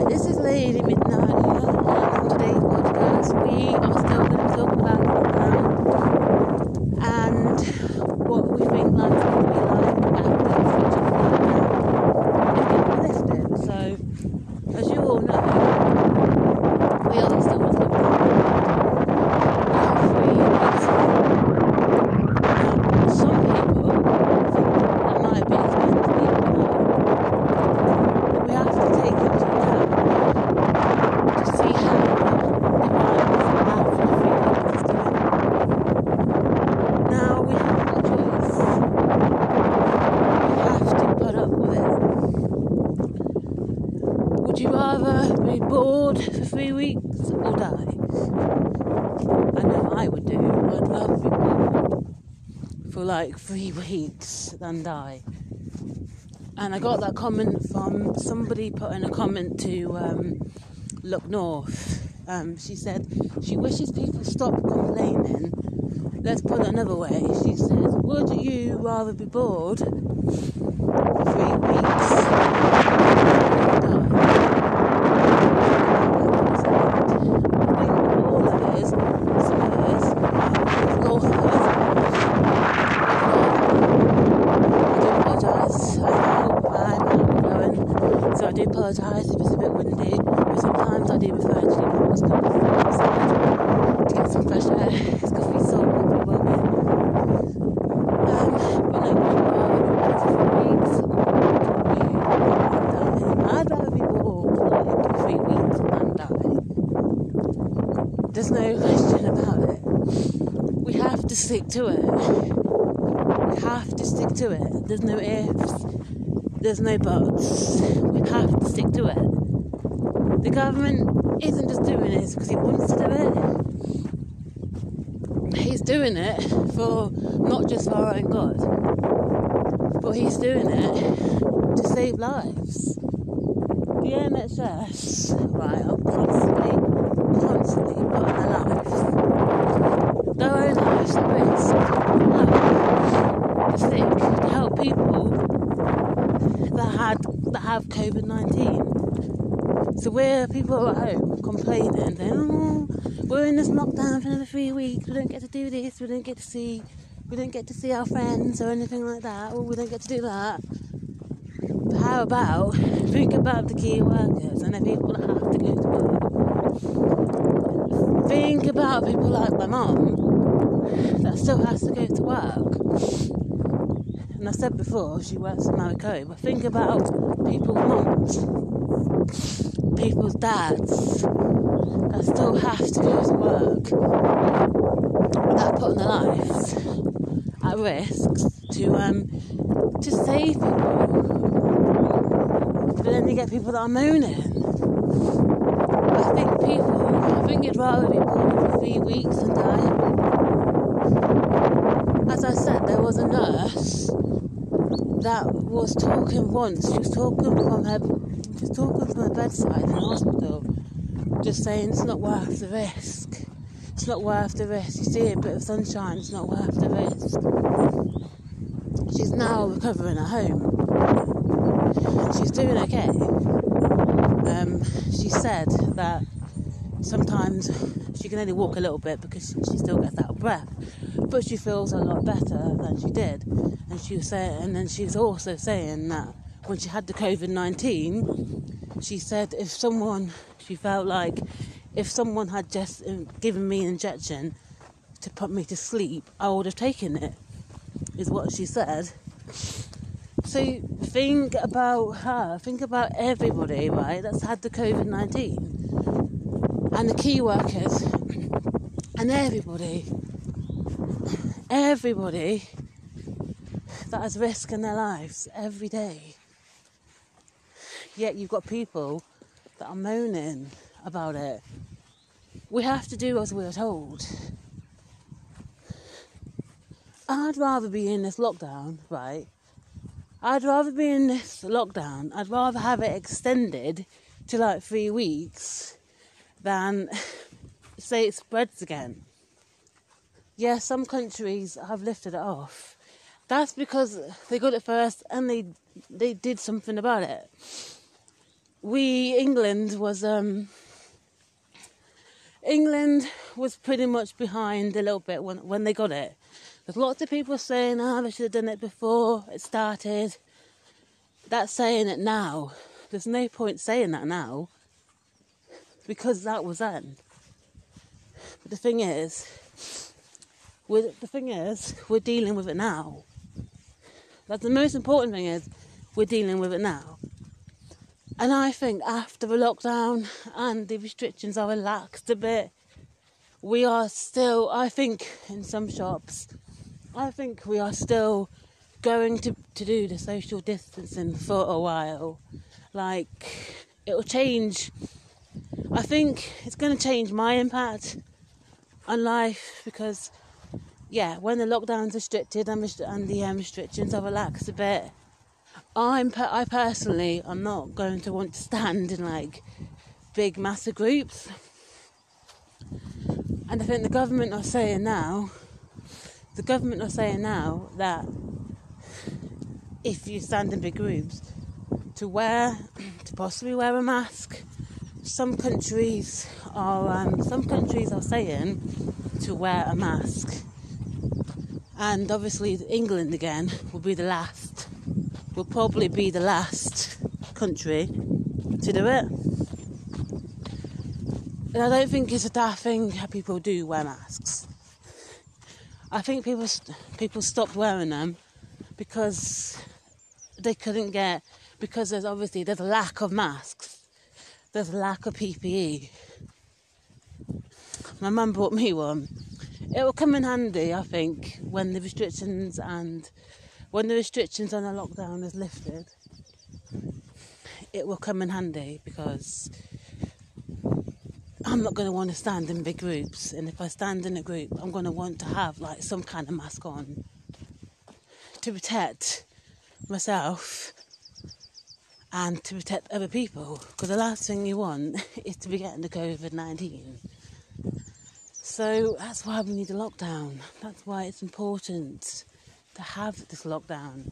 Hi, this is Lady Midnight here, and on today's podcast we are still going to talk about lockdown and what we think life's going to be like after the future lockdown is going to be lifted. So, as you all know, we are still in lockdown. We have three weeks Now, some people think that might be extended even more. But we have to take into account to see how the virus after the three weeks is doing. Now we have no choice. We have to put up with it. Would you rather be bored for three weeks or die? I know I would do. I'd rather be bored for like three weeks than die. And I got that comment from somebody putting a comment to um, Look North. Um, she said she wishes people stop complaining. Let's put it another way. She said, Would you rather be bored for three weeks? or die?" I think all of us, some of us, North of us, I do apologise. I know I'm outgoing, so I do a bit windy. But sometimes I do prefer actually going on outside to get some fresh air. It's soul, good for your well-being. Um, but be die? I'd rather be bored like three weeks and die. There's no question about it. We have to stick to it. We have to stick to it. There's no ifs. There's no buts. We have to stick to it. The government isn't just doing this because he wants to do it. He's doing it for not just for our own good, but he's doing it to save lives. The NHS, right, are constantly, constantly putting their lives, their own lives at risk, to sick, to help people that had that have COVID nineteen. So we're people at home complaining, saying, "Oh, we're in this lockdown for another three weeks. We don't get to do this. We don't get to see, we don't get to see our friends or anything like that. Oh, we don't get to do that." But how about think about the key workers and the people that have to go to work? Think about people like my mum that still has to go to work. And I said before, she works in Maricopa. But think about people's mums, people's dads that still have to go to work without putting their lives at risk to um to save people. But then you get people that are moaning. I think people, I think you'd rather be born for three weeks and die. As I said, there was a nurse that was talking once. She was talking from her, was talking from her bedside in the hospital, just saying it's not worth the risk. It's not worth the risk. You see a bit of sunshine. It's not worth the risk. She's now recovering at home. She's doing okay. Um, she said that sometimes she can only walk a little bit because she still gets out of breath, but she feels a lot better than she did. And she was saying, and then she was also saying that when she had the COVID nineteen, she said if someone, she felt like if someone had just uh, given me an injection to put me to sleep, I would have taken it. Is what she said. So think about her, think about everybody, right, that's had the COVID 19 and the key workers and everybody, everybody that has risk in their lives every day. Yet you've got people that are moaning about it. We have to do as we're told. I'd rather be in this lockdown, right? I'd rather be in this lockdown. I'd rather have it extended to like three weeks than say it spreads again. Yeah, some countries have lifted it off. That's because they got it first and they they did something about it. We England was um, England was pretty much behind a little bit when when they got it. There's lots of people saying, "Oh, they should have done it before it started." That's saying it now. There's no point saying that now because that was then. But the thing is, the thing is, we're dealing with it now. That's the most important thing is we're dealing with it now. And I think after the lockdown and the restrictions are relaxed a bit, we are still, I think, in some shops, I think we are still going to, to do the social distancing for a while. Like, it'll change. I think it's going to change my impact on life because, yeah, when the lockdown's restricted and, and the um, restrictions are relaxed a bit, I'm I personally I'm not going to want to stand in like big massive groups. And I think the government are saying now, the government are saying now that if you stand in big groups, to wear, to possibly wear a mask. Some countries are, um, some countries are saying to wear a mask, and obviously England again will be the last will probably be the last country to do it. And I don't think it's a daft thing how people do wear masks. I think people people stopped wearing them because they couldn't get because there's obviously there's a lack of masks. There's a lack of PPE. My mum bought me one. It will come in handy, I think, when the restrictions and when the restrictions on the lockdown is lifted, it will come in handy because I'm not going to want to stand in big groups, and if I stand in a group, I'm going to want to have like some kind of mask on to protect myself and to protect other people. Because the last thing you want is to be getting the COVID 19. So that's why we need a lockdown. That's why it's important to have this lockdown.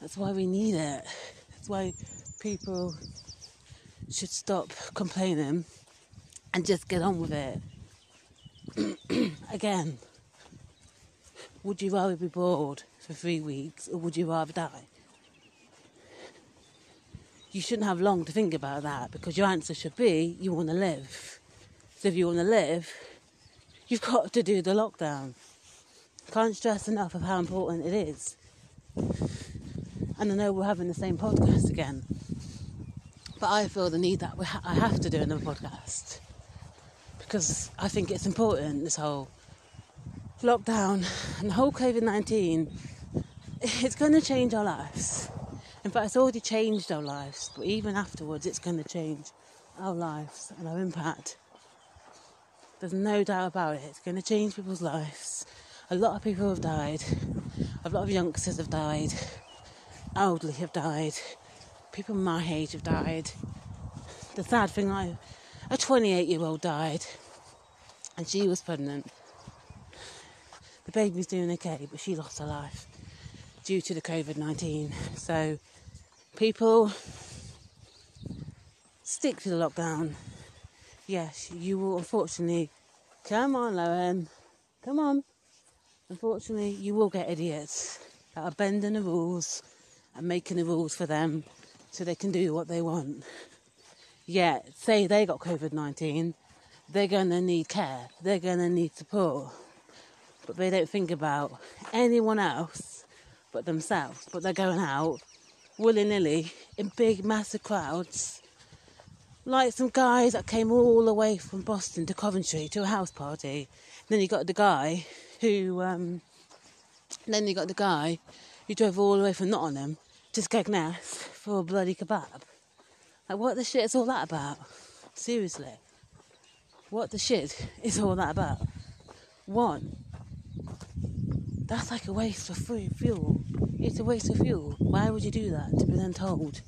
That's why we need it. That's why people should stop complaining and just get on with it. Again, would you rather be bored for three weeks or would you rather die? You shouldn't have long to think about that because your answer should be you want to live. So if you want to live, you've got to do the lockdown. Can't stress enough of how important it is. And I know we're having the same podcast again, but I feel the need that ha- I have to do another podcast because I think it's important. This whole lockdown and the whole COVID nineteen, it's going to change our lives. In fact, it's already changed our lives, but even afterwards, it's going to change our lives and our impact. There's no doubt about it. It's going to change people's lives a lot of people have died. A lot of youngsters have died. Elderly have died. People my age have died. The sad thing, I, a 28 year old died, and she was pregnant. The baby's doing okay, but she lost her life due to the COVID 19. So, people stick to the lockdown. Yes, you will unfortunately. Come on, Lauren. Come on. Unfortunately, you will get idiots that are bending the rules and making the rules for them so they can do what they want. Yeah, say they got COVID 19, they're going to need care, they're going to need support, but they don't think about anyone else but themselves. But they're going out willy nilly in big, massive crowds. Like some guys that came all the way from Boston to Coventry to a house party. then you got the guy who um, then you got the guy who drove all the way from Nottingham to Skegness for a bloody kebab. Like, what the shit is all that about? Seriously. What the shit is all that about? One, that's like a waste of free fuel. It's a waste of fuel. Why would you do that? To be then told,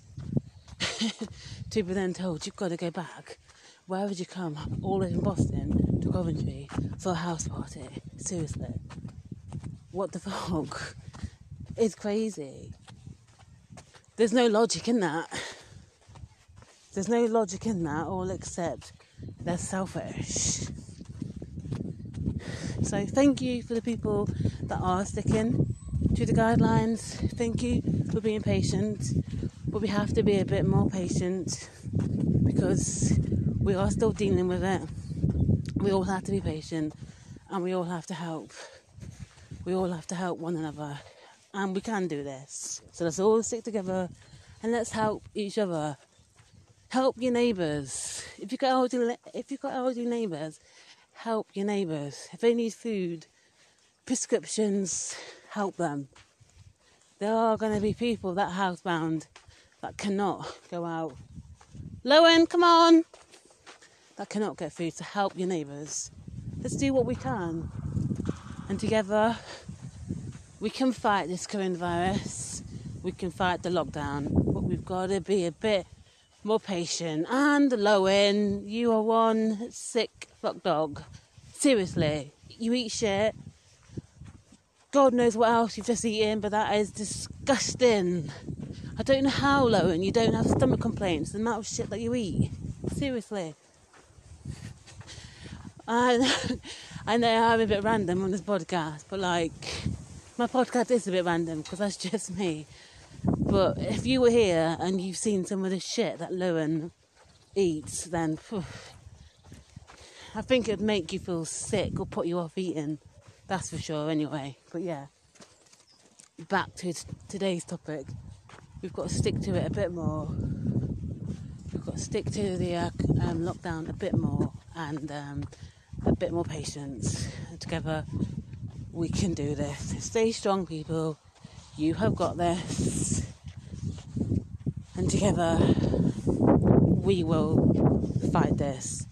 to be then told you've got to go back. Why would you come all the way from Boston to Coventry for a house party? Seriously. What the fuck? It's crazy. There's no logic in that. There's no logic in that, all except they're selfish. So, thank you for the people that are sticking to the guidelines. Thank you for being patient, but we have to be a bit more patient because we are still dealing with it. We all have to be patient and we all have to help. We all have to help one another, and we can do this. So let's all stick together and let's help each other. Help your neighbours. If you've got elderly, if you've got elderly neighbours, help your neighbours. If they need food, prescriptions, help them. There are going to be people that housebound that cannot go out. Lowen, come on! That cannot get food to help your neighbours. Let's do what we can. And together, we can fight this coronavirus. We can fight the lockdown. But we've got to be a bit more patient. And Lowen, you are one sick fuck dog. Seriously, you eat shit. God knows what else you've just eaten, but that is disgusting. I don't know how, Lowen, you don't have stomach complaints. The amount of shit that you eat. Seriously. And I know I'm a bit random on this podcast, but like, my podcast is a bit random because that's just me. But if you were here and you've seen some of the shit that Lowen eats, then phew, I think it'd make you feel sick or put you off eating. That's for sure, anyway. But yeah, back to t- today's topic. We've got to stick to it a bit more. We've got to stick to the uh, um, lockdown a bit more and um, bit more patience. Together, we can do this. Stay strong, people. You have got this. And together, we will fight this.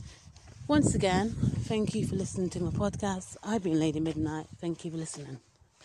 Once again, thank you for listening to my podcast. I've been Lady Midnight. Thank you for listening.